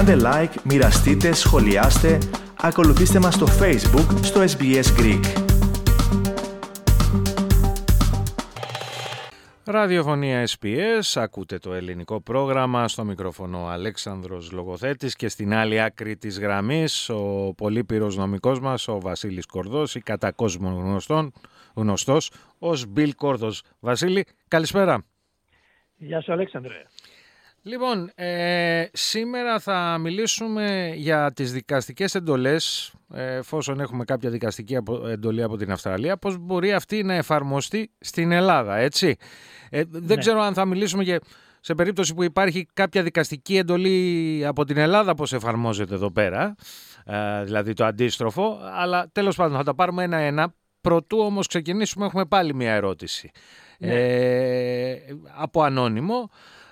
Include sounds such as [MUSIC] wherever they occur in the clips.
Κάντε like, μοιραστείτε, σχολιάστε, ακολουθήστε μας στο Facebook, στο SBS Greek. Ραδιοφωνία SPS, ακούτε το ελληνικό πρόγραμμα, στο μικρόφωνο Αλέξανδρος Λογοθέτης και στην άλλη άκρη της γραμμής ο πολύπυρος νομικός μας, ο Βασίλης Κορδός, ή κατά κόσμο γνωστόν, γνωστός ως Μπιλ Κόρδος. Βασίλη, καλησπέρα. Γεια σου Αλέξανδρε. Λοιπόν, ε, σήμερα θα μιλήσουμε για τις δικαστικές εντολές, ε, εφόσον έχουμε κάποια δικαστική εντολή από την Αυστραλία, πώς μπορεί αυτή να εφαρμοστεί στην Ελλάδα, έτσι. Ε, δεν ναι. ξέρω αν θα μιλήσουμε και σε περίπτωση που υπάρχει κάποια δικαστική εντολή από την Ελλάδα, πώς εφαρμόζεται εδώ πέρα, ε, δηλαδή το αντίστροφο, αλλά τέλος πάντων θα τα πάρουμε ένα-ένα. Προτού όμως ξεκινήσουμε έχουμε πάλι μια ερώτηση. Ναι. Ε, από ανώνυμο.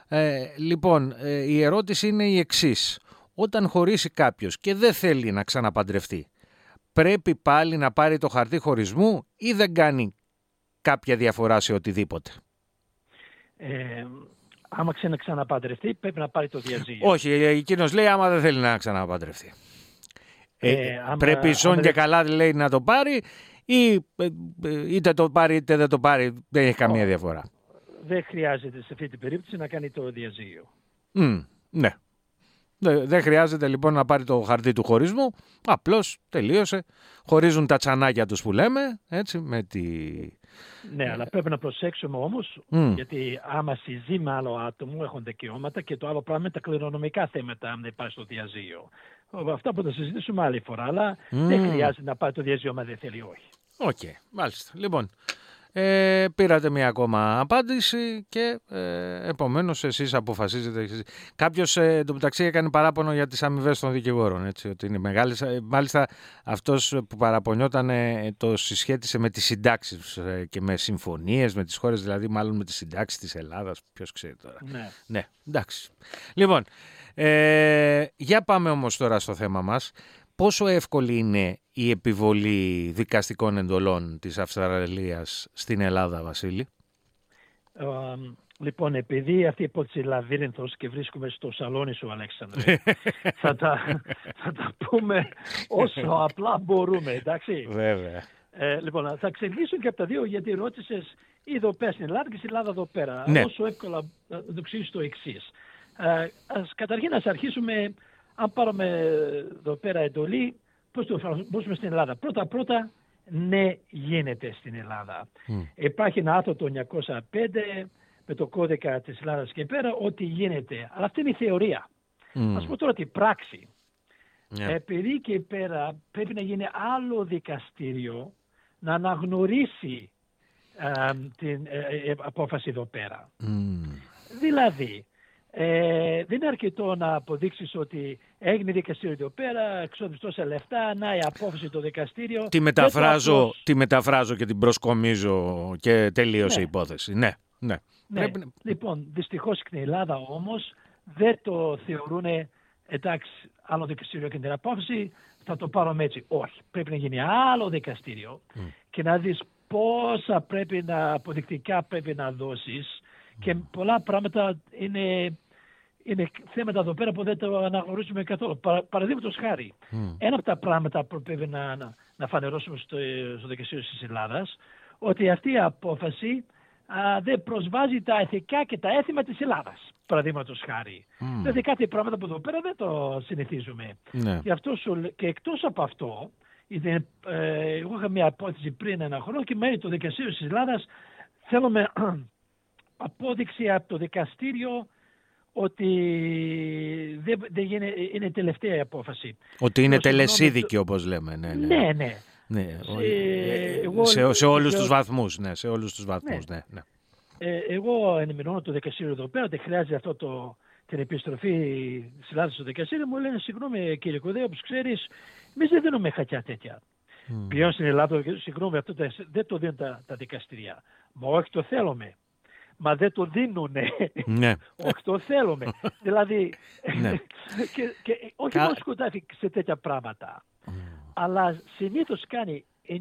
Ε, λοιπόν, ε, η ερώτηση είναι η εξής. Όταν χωρίσει κάποιος και δεν θέλει να ξαναπαντρευτεί, πρέπει πάλι να πάρει το χαρτί χωρισμού ή δεν κάνει κάποια διαφορά σε οτιδήποτε; Ε, άμα να ξαναπαντρευτεί πρέπει να πάρει το διαζύγιο. Όχι, ε, εκείνος λέει άμα δεν θέλει να ξαναπαντρευτεί. Ε, ε, πρέπει ζών και καλά λέει να το πάρει ή είτε το πάρει είτε δεν το πάρει δεν έχει καμία διαφορά δεν χρειάζεται σε αυτή την περίπτωση να κάνει το διαζύγιο. Mm, ναι. Δεν χρειάζεται λοιπόν να πάρει το χαρτί του χωρισμού. Απλώς τελείωσε. Χωρίζουν τα τσανάκια τους που λέμε. Έτσι, με τη... Ναι, αλλά πρέπει να προσέξουμε όμως, γιατί άμα συζεί με άλλο άτομο έχουν δικαιώματα και το άλλο πράγμα είναι τα κληρονομικά θέματα αν δεν πάει στο διαζύγιο. Αυτά που θα συζητήσουμε άλλη φορά, αλλά δεν χρειάζεται να πάει το διαζύγιο αν δεν θέλει όχι. OK, okay, μάλιστα. Λοιπόν, ε, πήρατε μία ακόμα απάντηση και ε, επομένως εσείς αποφασίζετε. Κάποιος ε, το μεταξύ έκανε παράπονο για τις αμοιβές των δικηγόρων. Έτσι, ότι είναι μεγάλες. Ε, μάλιστα αυτός που παραπονιόταν ε, το συσχέτισε με τις συντάξεις ε, και με συμφωνίες με τις χώρες, δηλαδή μάλλον με τις συντάξεις της Ελλάδας. Ποιος ξέρει τώρα. Ναι. ναι, εντάξει. Λοιπόν, ε, για πάμε όμως τώρα στο θέμα μας. Πόσο εύκολη είναι η επιβολή δικαστικών εντολών της Αυστραλίας στην Ελλάδα, Βασίλη; λοιπόν, επειδή αυτή η υπόθεση λαβύρινθος και βρίσκομαι στο σαλόνι σου, Αλέξανδρε, [LAUGHS] θα, τα, θα τα πούμε όσο απλά μπορούμε, εντάξει; Βέβαια. Ε, λοιπόν, θα ξεκινήσω και από τα δύο γιατί ρώτησες εδώ πέρα στην Ελλάδα και στην Ελλάδα εδώ πέρα. Ναι. Όσο εύκολα να το εξηγήσω το εξής. Ε, ας, καταρχήν, να αρχίσουμε αν πάρουμε εδώ πέρα εντολή, πώς το εφαρμόσουμε στην Ελλάδα. Πρώτα-πρώτα, ναι, γίνεται στην Ελλάδα. Υπάρχει ένα άρθρο το 905 με το κώδικα της Ελλάδας και πέρα ότι γίνεται. Αλλά αυτή είναι η θεωρία. Mm. Ας πω τώρα την πράξη. Yeah. Επειδή και πέρα πρέπει να γίνει άλλο δικαστήριο να αναγνωρίσει την ε, ε, απόφαση εδώ πέρα. Δηλαδή, ε, δεν είναι αρκετό να αποδείξεις ότι έγινε δικαστήριο εδώ πέρα, εξόδους τόσα λεφτά, να η απόφαση το δικαστήριο. Τη μεταφράζω, τη μεταφράζω και την προσκομίζω και τελείωσε ναι. η υπόθεση. Ναι, ναι. ναι. Πρέπει... Λοιπόν, δυστυχώς στην Ελλάδα όμως δεν το θεωρούν εντάξει άλλο δικαστήριο και την απόφαση, θα το πάρουμε έτσι. Όχι, πρέπει να γίνει άλλο δικαστήριο και να δεις πόσα πρέπει να αποδεικτικά πρέπει να δώσεις και πολλά πράγματα είναι, είναι θέματα εδώ πέρα που δεν το αναγνωρίζουμε καθόλου. Παρα, Παραδείγματος χάρη, ένα από τα πράγματα που πρέπει να, να, να φανερώσουμε στο, στο δικαστήριο της Ελλάδας, ότι αυτή η απόφαση α, δεν προσβάζει τα ηθικά και τα έθιμα της Ελλάδας. Παραδείγματος χάρη. Mm. Δηλαδή κάτι πράγματα που εδώ πέρα δεν το συνηθίζουμε. Ναι. Και, αυτό και εκτός από αυτό, ε, εγώ είχα μια απόθεση πριν ένα χρόνο και μέλη το δικαστήριο της Ελλάδας θέλουμε απόδειξη από το δικαστήριο ότι δεν, δεν είναι, είναι τελευταία η απόφαση. Ότι είναι τελεσίδικη όπως λέμε. Ναι, ναι. ναι, ναι. ναι σε, σε, σε όλους τους βαθμούς. Ναι, σε όλους τους βαθμούς, ναι. ναι, Ε, εγώ ενημερώνω το δικαστήριο εδώ πέρα ότι χρειάζεται αυτό το, την επιστροφή της Ελλάδας στο δικαστήριο. Μου λένε συγγνώμη κύριε Κουδέ, όπως ξέρεις, εμείς δεν δίνουμε χακιά τέτοια. Mm. Πλέον στην Ελλάδα, συγγνώμη, αυτό δεν το δίνουν τα, τα δικαστηριά. Μα όχι το θέλουμε μα δεν το δίνουνε. Ναι. όχι το θέλουμε. δηλαδή, ναι. [LAUGHS] και, και, όχι Κα... μόνο σκοτάφει σε τέτοια πράγματα, αλλά συνήθως κάνει 9, 9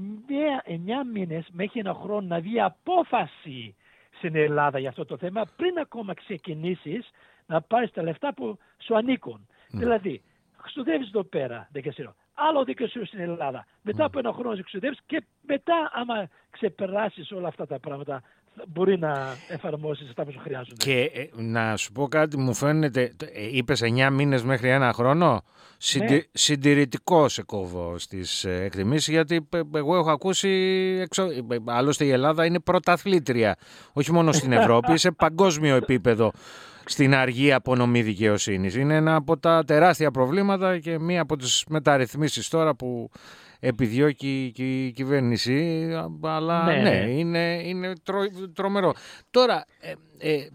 μήνες μέχρι ένα χρόνο να βγει απόφαση στην Ελλάδα για αυτό το θέμα πριν ακόμα ξεκινήσεις να πάρεις τα λεφτά που σου ανήκουν. Δηλαδή, ξοδεύει εδώ πέρα δικαστήριο. Άλλο δικαστήριο στην Ελλάδα. Μετά από ένα χρόνο ξοδεύει και μετά, άμα ξεπεράσεις όλα αυτά τα πράγματα, μπορεί να εφαρμόσει αυτά που σου χρειάζονται. Και ε, να σου πω κάτι, μου φαίνεται. Ε, Είπες 9 μήνες μέχρι ένα χρόνο. Συντι... Ναι. Συντηρητικό σε κόβω στις εκτιμήσεις, γιατί ε, εγώ έχω ακούσει. Εξω... ε, Άλλωστε η Ελλάδα είναι πρωταθλήτρια. Όχι μόνο στην [LAUGHS] Ευρώπη, σε παγκόσμιο επίπεδο στην αργή απονομή δικαιοσύνης. Είναι ένα από τα τεράστια προβλήματα και μία από τις μεταρρυθμίσεις τώρα που επιδιώκει και η κυβέρνηση, αλλά ναι, Ναι, ναι, ναι. είναι, είναι τρο- τρομερό. Τώρα, ε, ε,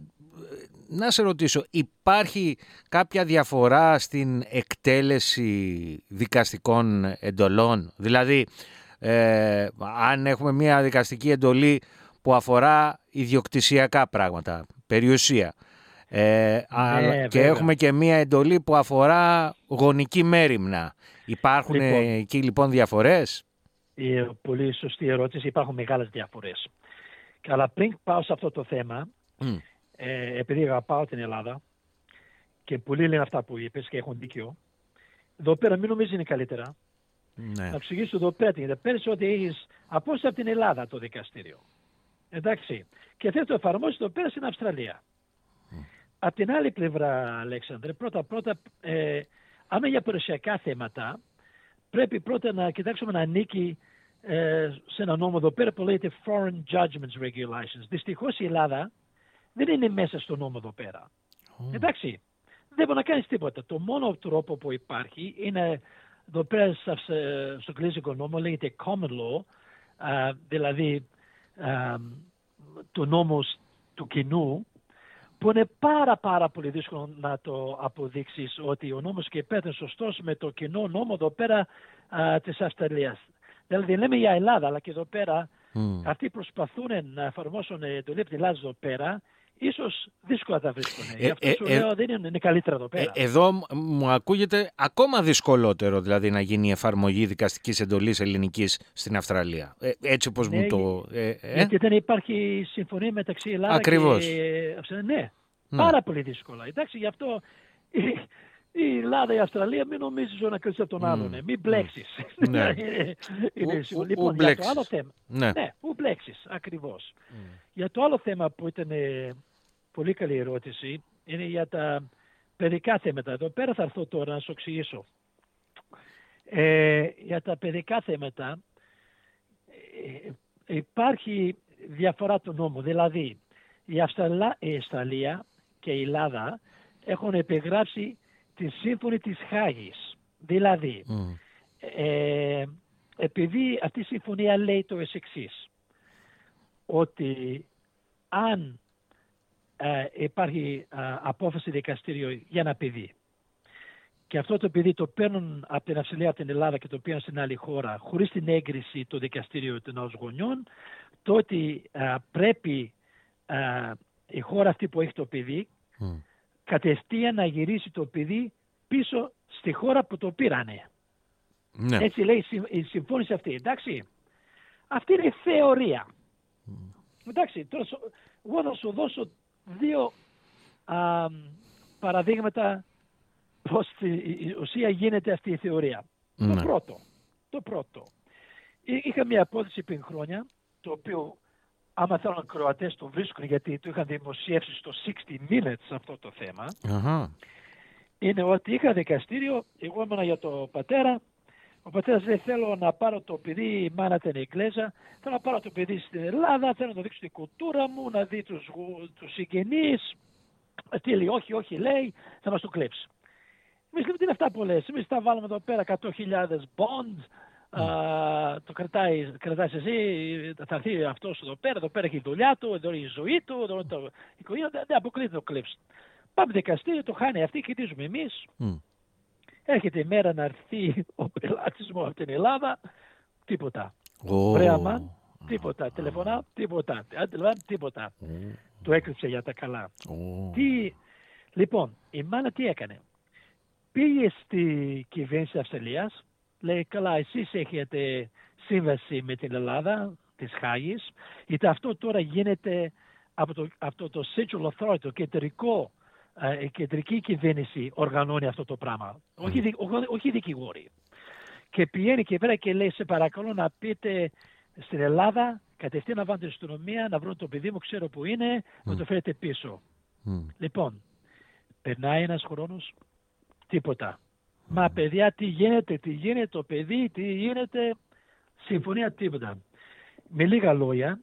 να σε ρωτήσω, υπάρχει κάποια διαφορά στην εκτέλεση δικαστικών εντολών, δηλαδή ε, αν έχουμε μια δικαστική εντολή που αφορά ιδιοκτησιακά πράγματα, περιουσία, ε, αλλά- και βέβαια. έχουμε και μια εντολή που αφορά γονική μέρημνα. Υπάρχουν Λοιπόν. ε, εκεί λοιπόν διαφορές; Ε, πολύ σωστή ερώτηση. Υπάρχουν μεγάλες διαφορές. Αλλά πριν πάω σε αυτό το θέμα, Μμ. ε, επειδή αγαπάω την Ελλάδα και πολλοί λένε αυτά που είπες και έχουν δίκιο, εδώ πέρα μην νομίζεις είναι καλύτερα. Ναι. Να εξηγήσω εδώ πέρα τι γίνεται. Πέρυσι ότι έχεις απόσταση από την Ελλάδα το δικαστήριο. Εντάξει. Και θες το εφαρμόσεις εδώ πέρα στην Αυστραλία. Απ' την άλλη πλευρά, Αλέξανδρε, πρώτα πρώτα, ε, άμα για περιουσιακά θέματα, πρέπει πρώτα να κοιτάξουμε να ανήκει ε, σε ένα νόμο εδώ πέρα που λέγεται Foreign Judgments Regulations. Δυστυχώς η Ελλάδα δεν είναι μέσα στο νόμο εδώ πέρα. Εντάξει, δεν μπορεί να κάνεις τίποτα. Το μόνο τρόπο που υπάρχει είναι εδώ πέρα στα- σε- στο κλείσικο νόμο λέγεται common law, α, δηλαδή α, το νόμος του κοινού, που είναι πάρα πάρα πολύ δύσκολο να το αποδείξεις ότι ο νόμος και είναι σωστός με το κοινό νόμο εδώ πέρα α, της Αυστραλίας. Δηλαδή λέμε για Ελλάδα, αλλά και εδώ πέρα Μμ. αυτοί προσπαθούν να εφαρμόσουν ε, το λεπτή Ελλάδα εδώ πέρα, ίσως δύσκολα τα βρίσκουν. Ε, Γι' αυτό ε, σου ε, λέω δεν είναι, είναι καλύτερα εδώ Ε, πέρα. εδώ μ- μου ακούγεται ακόμα δυσκολότερο δηλαδή να γίνει η εφαρμογή δικαστικής εντολής ελληνικής στην Αυστραλία. Ε, έτσι όπως Ναι, μου το... Ε, ε, Γιατί δεν υπάρχει συμφωνία μεταξύ Ελλάδα Ακριβώς. και Αυστραλία. Ναι, Ναι. πάρα πολύ δύσκολα. Εντάξει, γι' αυτό η, η Ελλάδα, η Αυστραλία, μην νομίζεις ο ένα κρίσει από τον άλλον. ε. Μην μπλέξεις. Ναι. [LAUGHS] Είναι- είναι Ου- σίγουρο. ου- λοιπόν, ου για το μπλέξεις. άλλο θέμα. ναι. Ναι, ου μπλέξεις, ακριβώς. Για το άλλο θέμα που ήταν ε, πολύ καλή ερώτηση, είναι για τα παιδικά θέματα. Εδώ πέρα θα έρθω τώρα να σου εξηγήσω. Ε, για τα παιδικά θέματα ε, υπάρχει διαφορά του νόμου. Δηλαδή, η, Αυστραλα, η Αυστραλία και η Ελλάδα έχουν επιγράψει τη σύμφωνη της Χάγης. Δηλαδή, Μμ. ε, επειδή αυτή η συμφωνία λέει το εξής ότι αν ε, υπάρχει ε, απόφαση δικαστήριο για ένα παιδί και αυτό το παιδί το παίρνουν από την Αυστραλία, από την Ελλάδα και το πήραν στην άλλη χώρα χωρίς την έγκριση του δικαστήριου των άλλων γονιών, τότε ε, πρέπει ε, η χώρα αυτή που έχει το παιδί Μμ. κατευθείαν να γυρίσει το παιδί πίσω στη χώρα που το πήρανε. Ναι. Έτσι λέει η συμ- η συμφώνηση αυτή. Εντάξει. Αυτή είναι θεωρία. Εντάξει. Τώρα σου- εγώ θα σου δώσω δύο α, παραδείγματα πώς στη ουσία γίνεται αυτή η θεωρία. Το Ναι. πρώτο. Το πρώτο. Εί- Είχα μια απόδειξη πριν χρόνια, το οποίο άμα θέλουν Κροατές το βρίσκουν γιατί το είχαν δημοσιεύσει στο 60 Minutes αυτό το θέμα Αχα. είναι ότι είχα δικαστήριο, εγώ ήμουν για το πατέρα, ο πατέρας λέει θέλω να πάρω το παιδί, η μάνα ήταν Εγγλέζα, θέλω να πάρω το παιδί στην Ελλάδα, θέλω να το δείξω την κουλτούρα μου, να δει τους, γου- τους συγγενείς. Τι λέει, όχι, όχι λέει, θα μας το κλέψει. Εμείς λέμε τι είναι αυτά που λες, εμείς τα βάλουμε εδώ πέρα 100.000 bond, α, το κρατάει, κρατάς εσύ, θα έρθει αυτός εδώ πέρα, εδώ πέρα έχει η δουλειά του, εδώ είναι η ζωή του, εδώ είναι το η οικογένεια, δεν δεν αποκλείται να το κλέψει. Πάμε δικαστήριο, το χάνει αυτή, κοιτίζουμε εμείς, Μμ. Έρχεται η μέρα να έρθει ο πελάτης μου από την Ελλάδα, τίποτα. Ω. Βρέαμα, τίποτα. Τηλεφωνά, τίποτα. Αντιλαμβάνει, τίποτα. Το έκρυψε για τα καλά. Ω. Τι... Λοιπόν, η μάνα τι έκανε; Πήγε στη κυβέρνηση Αυστραλίας, λέει καλά εσείς έχετε σύμβαση με την Ελλάδα της Χάγης, γιατί αυτό τώρα γίνεται από το, αυτό το Central Authority, το κεντρικό η κεντρική κυβέρνηση οργανώνει αυτό το πράγμα. Όχι, δι- όχι, όχι δικηγόροι. Και πηγαίνει και πέρα και λέει σε παρακαλώ να πείτε στην Ελλάδα κατευθείαν να βάλουν την αστυνομία, να βρουν το παιδί μου, ξέρω που είναι, να το φέρετε πίσω. Μμ. Λοιπόν, περνάει ένας χρόνος, τίποτα. Μα παιδιά τι γίνεται, τι γίνεται το παιδί, τι γίνεται, συμφωνία τίποτα. Με λίγα λόγια,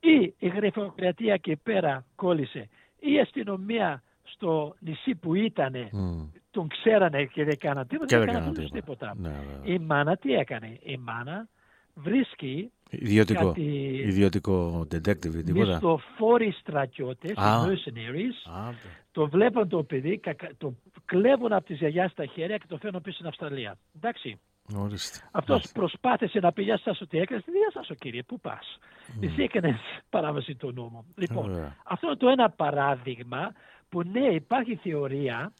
ή η γραφειοκρατία εκεί πέρα κόλλησε, ή η αστυνομία στο νησί που ήτανε, Μμ. τον ξέρανε και δεν κάναν τίποτα, Και δεν δεν έκαναν κάναν απολύτως τίποτα. τίποτα. Ναι, βέβαια. Η μάνα τι έκανε, η μάνα βρίσκει Ιδιωτικό. κάτι- Ιδιωτικό detective, τίποτα. μισθοφόροι στρατιώτες, Α. mercenaries, Α, το βλέπουν το παιδί, κακα- το κλέβουν από τη γιαγιάς στα χέρια και το φέρνουν πίσω στην Αυστραλία. Εντάξει. Ορίστε. Αυτός Μάλιστα. προσπάθησε να πει γεια σας ότι έκανε. Τι γεια σας κύριε, πού πας. Εσύ έκανε παράβαση του νόμου. Λοιπόν, Ωραία. αυτό είναι το ένα παράδειγμα που ναι υπάρχει θεωρία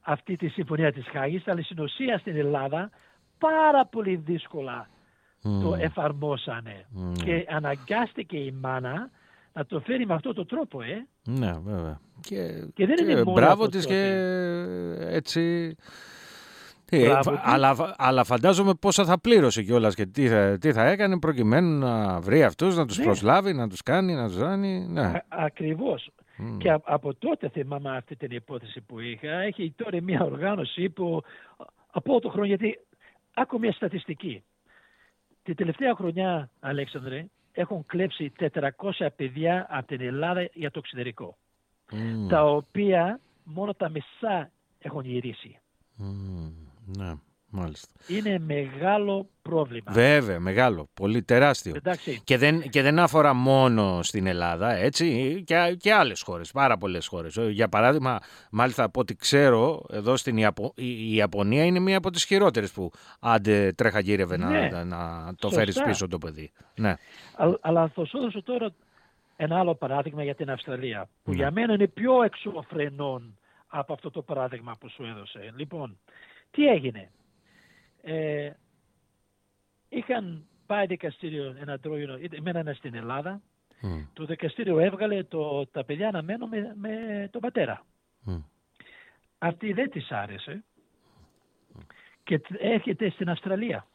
αυτή τη συμφωνία της Χάγης, αλλά στην ουσία στην Ελλάδα πάρα πολύ δύσκολα Μμ. το εφαρμόσανε. Μμ. Και αναγκάστηκε η μάνα να το φέρει με αυτόν τον τρόπο, ε. Ναι, βέβαια. Και, Και δεν είναι μόνο μπράβο αυτό της το και έτσι... Τι, Μπράβο φα- της. αλλά, αλλά φαντάζομαι πόσα θα πλήρωσε κιόλας και τι θα, τι θα έκανε προκειμένου να βρει αυτούς, να τους Ναι. προσλάβει, να τους κάνει, να τους κάνει. Ναι. Α- ακριβώς. Μμ. Και α- από τότε θυμάμαι αυτή την υπόθεση που είχα. Έχει τώρα μια οργάνωση που από όλο το χρόνο, γιατί άκου μια στατιστική. Την τελευταία χρονιά, Αλέξανδρε, έχουν κλέψει 400 παιδιά από την Ελλάδα για το εξωτερικό. Μμ. Τα οποία μόνο τα μισά έχουν γυρίσει. Μμ. Ναι, μάλιστα. Είναι μεγάλο πρόβλημα. Βέβαια, μεγάλο, πολύ τεράστιο. Εντάξει. Και δεν, και δεν αφορά μόνο στην Ελλάδα, έτσι, και, και άλλες χώρες, πάρα πολλές χώρες. Ε, Για παράδειγμα, μάλιστα από ό,τι ξέρω, εδώ στην Ιαπω... η, η Ιαπωνία είναι μία από τις χειρότερες που άντε τρέχα γύρευε να, Ναι. να, να το Σωστά. φέρεις πίσω το παιδί. Ναι. Α- Αλλά θα σου δώσω τώρα ένα άλλο παράδειγμα για την Αυστραλία, που Ναι. για μένα είναι πιο εξωφρενών από αυτό το παράδειγμα που σου έδωσε. Λοιπόν, τι έγινε; Ε, είχαν πάει δικαστήριο ένα τρόγινο, μένανε στην Ελλάδα. Μμ. Το δικαστήριο έβγαλε το, τα παιδιά να μένουν με, με τον πατέρα. Μμ. Αυτή δεν της άρεσε και τ- έρχεται στην Αυστραλία.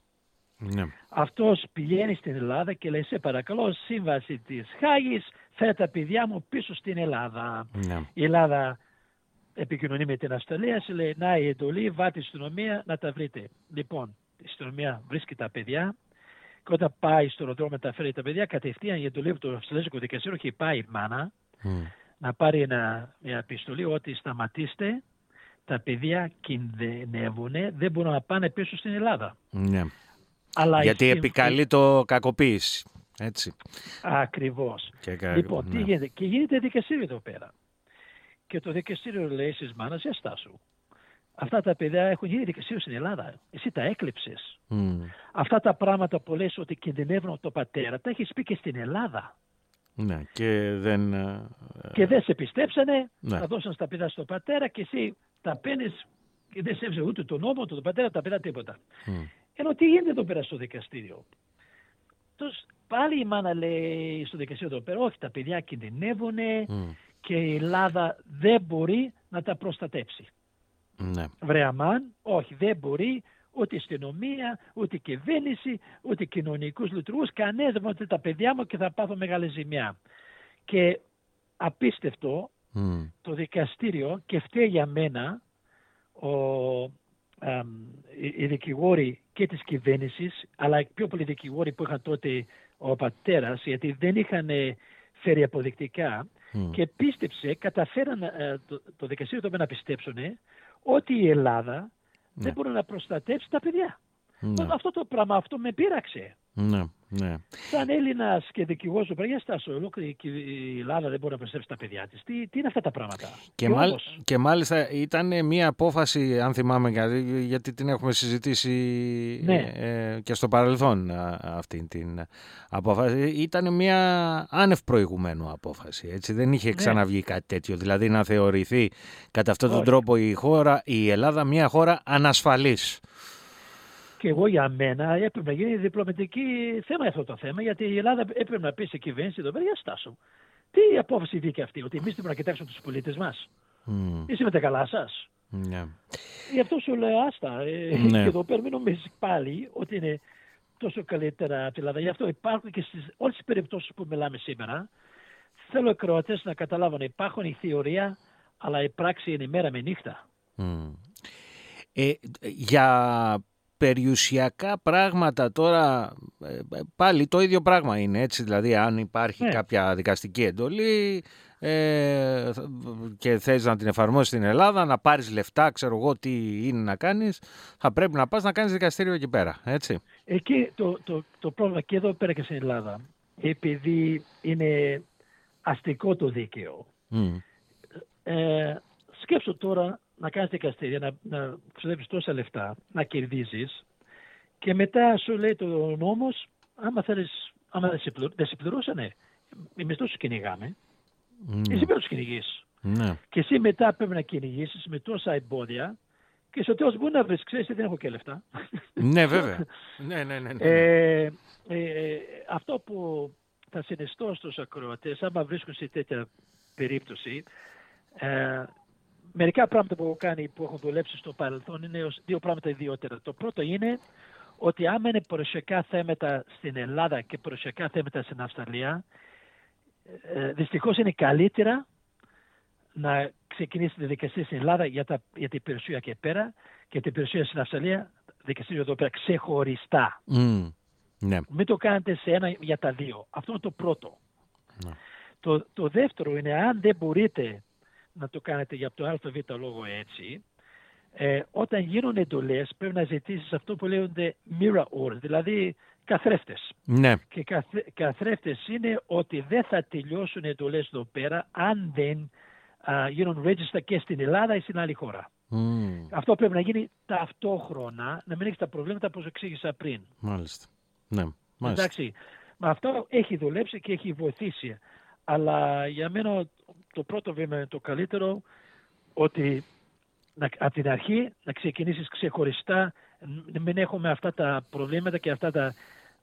Ναι. Αυτός πηγαίνει στην Ελλάδα και λέει σε παρακαλώ σύμβαση της Χάγης φέρε τα παιδιά μου πίσω στην Ελλάδα. Ναι. Η Ελλάδα επικοινωνεί με την Αυστραλία, σε λέει να η εντολή, βάτε η αστυνομία να τα βρείτε. Λοιπόν, η αστυνομία βρίσκει τα παιδιά και όταν πάει στο αεροδρόμιο να τα φέρει τα παιδιά, κατευθείαν η εντολή από το Αυστραλέζικο δικαστήριο έχει πάει η μάνα Μμ. να πάρει ένα, μια επιστολή ότι σταματήστε, τα παιδιά κινδυνεύουν, δεν μπορούν να πάνε πίσω στην Ελλάδα. Ναι. Αλλά η Γιατί συμφ- επικαλεί το κακοποίηση. Έτσι. Ακριβώς. Και κα- Λοιπόν, τι ναι. γίνεται; Και γίνεται δικαστήριο εδώ πέρα. Και το δικαστήριο λέει στις μάνας, για στάσου. Αυτά τα παιδιά έχουν γίνει δικαστήριο στην Ελλάδα. Εσύ τα έκλειψες. Μμ. Αυτά τα πράγματα που λες ότι κινδυνεύουν από τον πατέρα, τα έχεις πει και στην Ελλάδα. Ναι. Και δεν... ε, Και δεν σε πιστέψανε, Ναι. τα δώσαν στα παιδιά στον πατέρα και εσύ τα παίρνεις και δεν σέβεσαι ούτε τον νόμο, ούτε τον πατέρα, τα παιδιά τίποτα. μ. Ενώ τι γίνεται εδώ πέρα στο δικαστήριο; Τους, πάλι η μάνα λέει στο δικαστήριο εδώ πέρα, όχι τα παιδιά κινδυνεύουν Μμ. Και η Ελλάδα δεν μπορεί να τα προστατέψει. Ναι. Βρε αμάν, όχι δεν μπορεί ούτε η αστυνομία, ούτε η κυβέρνηση, ούτε κοινωνικούς λειτουργούς, κανένας δεν μπορεί τα παιδιά μου και θα πάθω μεγάλη ζημιά. Και απίστευτο Μμ. το δικαστήριο και φταίει για μένα ο, αμ, οι, οι δικηγόροι και της κυβέρνησης αλλά οι πιο πολλοί δικηγόροι που είχαν τότε ο πατέρας γιατί δεν είχαν ε, φέρει αποδεικτικά Μμ. και πίστεψε, καταφέραν ε, το, το δικαστήριο το να πιστέψουν ότι η Ελλάδα δεν μπορεί να προστατεύσει τα παιδιά. Ναι. Αυτό το πράγμα αυτό με πείραξε. Ναι. Ναι. Σαν Έλληνας και δικηγόρος του παιδιά, στάσο, ολόκληρη η Ελλάδα δεν μπορεί να προστατεύσει τα παιδιά της. Τι, τι είναι αυτά τα πράγματα; Και, Και μάλ- όμως, και μάλιστα ήταν μια απόφαση, αν θυμάμαι γιατί, γιατί την έχουμε συζητήσει Ναι. ε, και στο παρελθόν α, αυτή την απόφαση. Ήταν μια άνευ προηγουμένου απόφαση. Έτσι. Δεν είχε Ναι. ξαναβγεί κάτι τέτοιο. Δηλαδή να θεωρηθεί κατά αυτόν τον Όχι. τρόπο η, χώρα, η Ελλάδα μια χώρα ανασφαλής. Και εγώ για μένα έπρεπε να γίνει διπλωματική θέμα αυτό το θέμα, γιατί η Ελλάδα έπρεπε να πει σε κυβέρνηση εδώ πέρα, για στάσου. Τι απόφαση βγήκε αυτή, ότι εμείς δεν να κοιτάξουμε τους πολίτες μας. Mm. Είσαι με τα καλά σας. Ναι. Γι' αυτό σου λέω άστα. Ε, Ναι. Και εδώ πέρα μην νομίζεις πάλι ότι είναι τόσο καλύτερα από την Ελλάδα. Γι' αυτό υπάρχουν και στις όλες τις περιπτώσεις που μιλάμε σήμερα. Θέλω οι Κροατές να καταλάβουν υπάρχουν η θεωρία, αλλά η πράξη είναι μέρα με νύχτα. Μμ. Ε, για περιουσιακά πράγματα τώρα ε, πάλι το ίδιο πράγμα είναι έτσι δηλαδή αν υπάρχει Ναι. κάποια δικαστική εντολή ε, και θες να την εφαρμόσεις στην Ελλάδα να πάρεις λεφτά ξέρω εγώ τι είναι να κάνεις θα πρέπει να πας να κάνεις δικαστήριο εκεί πέρα έτσι Εκεί το, το, το πρόβλημα και εδώ πέρα και στην Ελλάδα, επειδή είναι αστικό το δίκαιο, Μμ. ε, σκέψου τώρα να κάνεις δικαστήρια, να, να ξοδεύεις τόσα λεφτά, να κερδίζεις και μετά σου λέει το νόμος, άμα θέλεις, άμα δεν σε, πληρω- δεν σε πληρώσανε, εμείς τόσο κυνηγάμε, Ναι. εσύ πρέπει να τους κυνηγείς; ναι. Και εσύ μετά πρέπει να κυνηγήσεις με τόσα εμπόδια και στο τέλος μπορεί να βρεις, ξέρεις, δεν έχω και λεφτά. ναι βέβαια ναι, ναι, ναι, ναι. Ε, ε, ε, αυτό που θα συνιστώ στους ακροατές, άμα βρίσκουν σε τέτοια περίπτωση, ε, μερικά πράγματα που έχω κάνει, που έχουν δουλέψει στο παρελθόν, είναι ως δύο πράγματα ιδιότερα. Το πρώτο είναι ότι άμα είναι περιουσιακά θέματα στην Ελλάδα και περιουσιακά θέματα στην Αυστραλία, ε, δυστυχώς είναι καλύτερα να ξεκινήσει τη δικασία στην Ελλάδα για, τα, για την περιουσία και πέρα και την περιουσία στην Αυστραλία, δικαστήριο εδώ πέρα ξεχωριστά. Μμ. ναι. Μην το κάνετε σε ένα για τα δύο. Αυτό είναι το πρώτο. Ναι. Το, το δεύτερο είναι αν δεν μπορείτε να το κάνετε για το ΑΒ λόγο έτσι, ε, όταν γίνουν εντολές πρέπει να ζητήσεις αυτό που λέγονται mirror orders, δηλαδή καθρέφτες. ναι. Και καθ- καθρέφτες είναι ότι δεν θα τελειώσουν οι εντολές εδώ πέρα αν δεν α, γίνουν register και στην Ελλάδα ή στην άλλη χώρα. Μμ. Αυτό πρέπει να γίνει ταυτόχρονα, να μην έχεις τα προβλήματα που σου εξήγησα πριν. μάλιστα ναι. μάλιστα Εντάξει, με αυτό έχει δουλέψει και έχει βοηθήσει. Αλλά για μένα το πρώτο βήμα είναι το καλύτερο ότι να, από την αρχή να ξεκινήσεις ξεχωριστά, να μην έχουμε αυτά τα προβλήματα και αυτά τα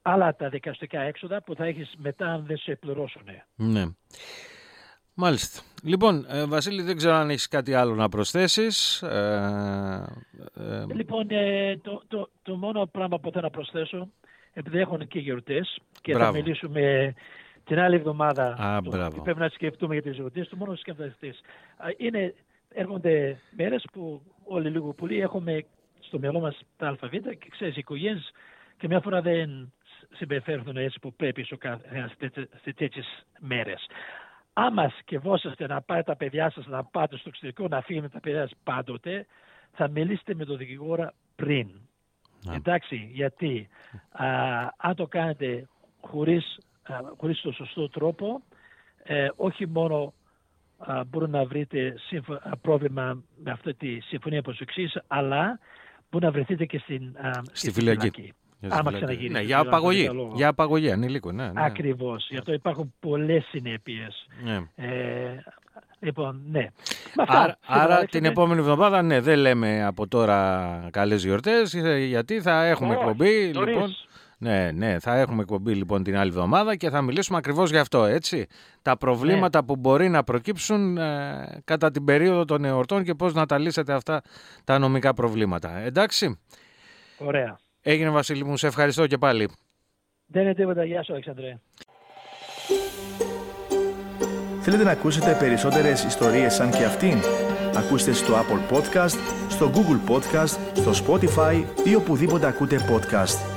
άλλα τα δικαστικά έξοδα που θα έχεις μετά αν δεν σε πληρώσουν. Ναι. Μάλιστα. Λοιπόν, ε, Βασίλη, δεν ξέρω αν έχεις κάτι άλλο να προσθέσεις. Ε, ε, Λοιπόν, ε, το, το, το μόνο πράγμα που θέλω να προσθέσω, επειδή έχουν και γιορτές και Μπράβο. θα μιλήσουμε την άλλη εβδομάδα, Α, το- μπράβο. και πρέπει να σκεφτούμε για τις γιορτές, το μόνος σκεφτευτές. Είναι, έρχονται μέρες που όλοι λίγο πολύ έχουμε στο μυαλό μας τα αλφαβήτα και ξέρεις, οι οικογένειες και μια φορά δεν συμπεριφέρουν έτσι που πρέπει στο κα- σε τέτοιες- σε τέτοιες μέρες. Άμα σκεφόσαστε να πάρετε τα παιδιά σας να πάτε στο εξωτερικό να φύγετε τα παιδιά σας πάντοτε, θα μιλήσετε με τον δικηγόρο πριν. Ναι. Εντάξει, γιατί α, αν το κάνετε χωρίς, α, χωρίς το σωστό τρόπο, ε, όχι μόνο α, μπορεί να βρείτε σύμφω- α, πρόβλημα με αυτή τη συμφωνία που σου εξήγησα, αλλά μπορεί να βρεθείτε και στην, α, και Στη στην φυλακή. φυλακή. για άμα φυλακή. ξαναγυρίσει, Ναι, δεν για ξέρω αν απαγωγή. το λόγο. Για απαγωγή ανηλίκων, ναι. ναι. Ακριβώς. Γι' αυτό υπάρχουν πολλές συνέπειες. Ναι. Ε, λοιπόν, ναι. Με αυτά, Άρα, κύριε άρα Αλέξανδρε. την επόμενη εβδομάδα, ναι, δεν λέμε από τώρα καλές γιορτές, ε, γιατί θα έχουμε Όχι, εκπομπή. νωρίς. Λοιπόν, ναι, ναι, θα έχουμε εκπομπή λοιπόν την άλλη εβδομάδα και θα μιλήσουμε ακριβώς γι' αυτό, έτσι. Τα προβλήματα Ναι. που μπορεί να προκύψουν ε, κατά την περίοδο των εορτών και πώς να τα λύσετε αυτά τα νομικά προβλήματα. Εντάξει, Ωραία. έγινε Βασίλη μου, σε ευχαριστώ και πάλι. Δεν είναι τίποτα. Γεια σου, Αλεξανδρέ. Θέλετε να ακούσετε περισσότερες ιστορίες σαν και αυτήν; Ακούστε στο Apple Podcast, στο Google Podcast, στο Spotify ή οπουδήποτε ακούτε podcast.